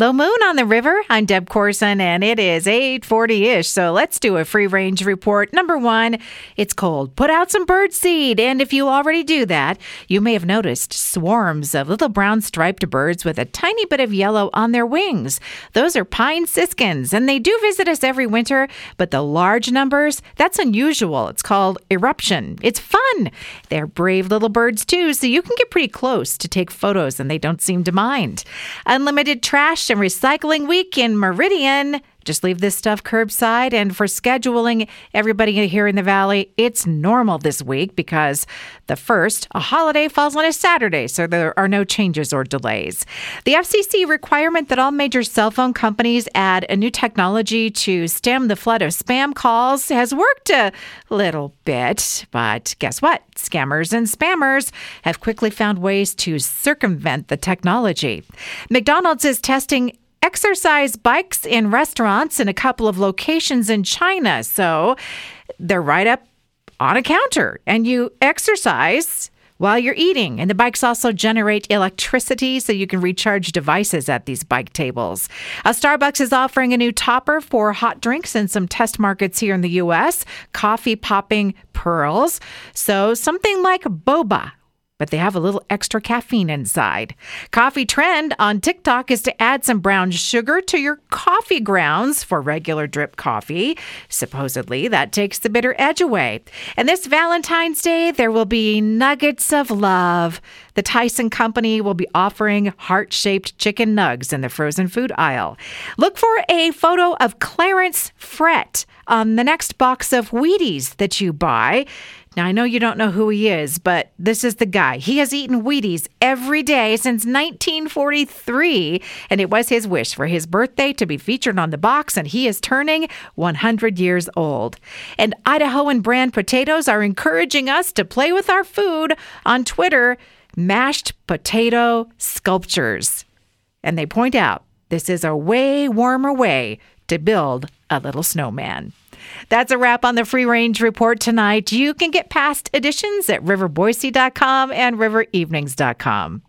Low moon on the river. I'm Deb Corson, and it is 8:40ish. So let's do a free range report. Number one, it's cold. Put out some bird seed, and if you already do that, you may have noticed swarms of little brown striped birds with a tiny bit of yellow on their wings. Those are pine siskins, and they do visit us every winter. But the large numbers, that's unusual. It's called eruption. It's fun. They're brave little birds too, so you can get pretty close to take photos, and they don't seem to mind. Unlimited trash and Recycling Week in Meridian. Just leave this stuff curbside. And for scheduling everybody here in the Valley, it's normal this week because the first, a holiday, falls on a Saturday, so there are no changes or delays. The FCC requirement that all major cell phone companies add a new technology to stem the flood of spam calls has worked a little bit. But guess what? Scammers and spammers have quickly found ways to circumvent the technology. McDonald's is testing exercise bikes in restaurants in a couple of locations in China. So they're right up on a counter and you exercise while you're eating. And the bikes also generate electricity so you can recharge devices at these bike tables. Starbucks is offering a new topper for hot drinks in some test markets here in the US coffee popping pearls. So something like boba but they have a little extra caffeine inside. Coffee trend on TikTok is to add some brown sugar to your coffee grounds for regular drip coffee. Supposedly, that takes the bitter edge away. And this Valentine's Day, there will be nuggets of love. The Tyson Company will be offering heart shaped chicken nugs in the frozen food aisle. Look for a photo of Clarence Frett on the next box of Wheaties that you buy. Now, I know you don't know who he is, but this is the guy. He has eaten Wheaties every day since 1943, and it was his wish for his birthday to be featured on the box, and he is turning 100 years old. And Idahoan brand potatoes are encouraging us to play with our food on Twitter, mashed potato sculptures. And they point out this is a way warmer way to build a little snowman. That's a wrap on the Free Range Report tonight. You can get past editions at riverboise.com and riverevenings.com.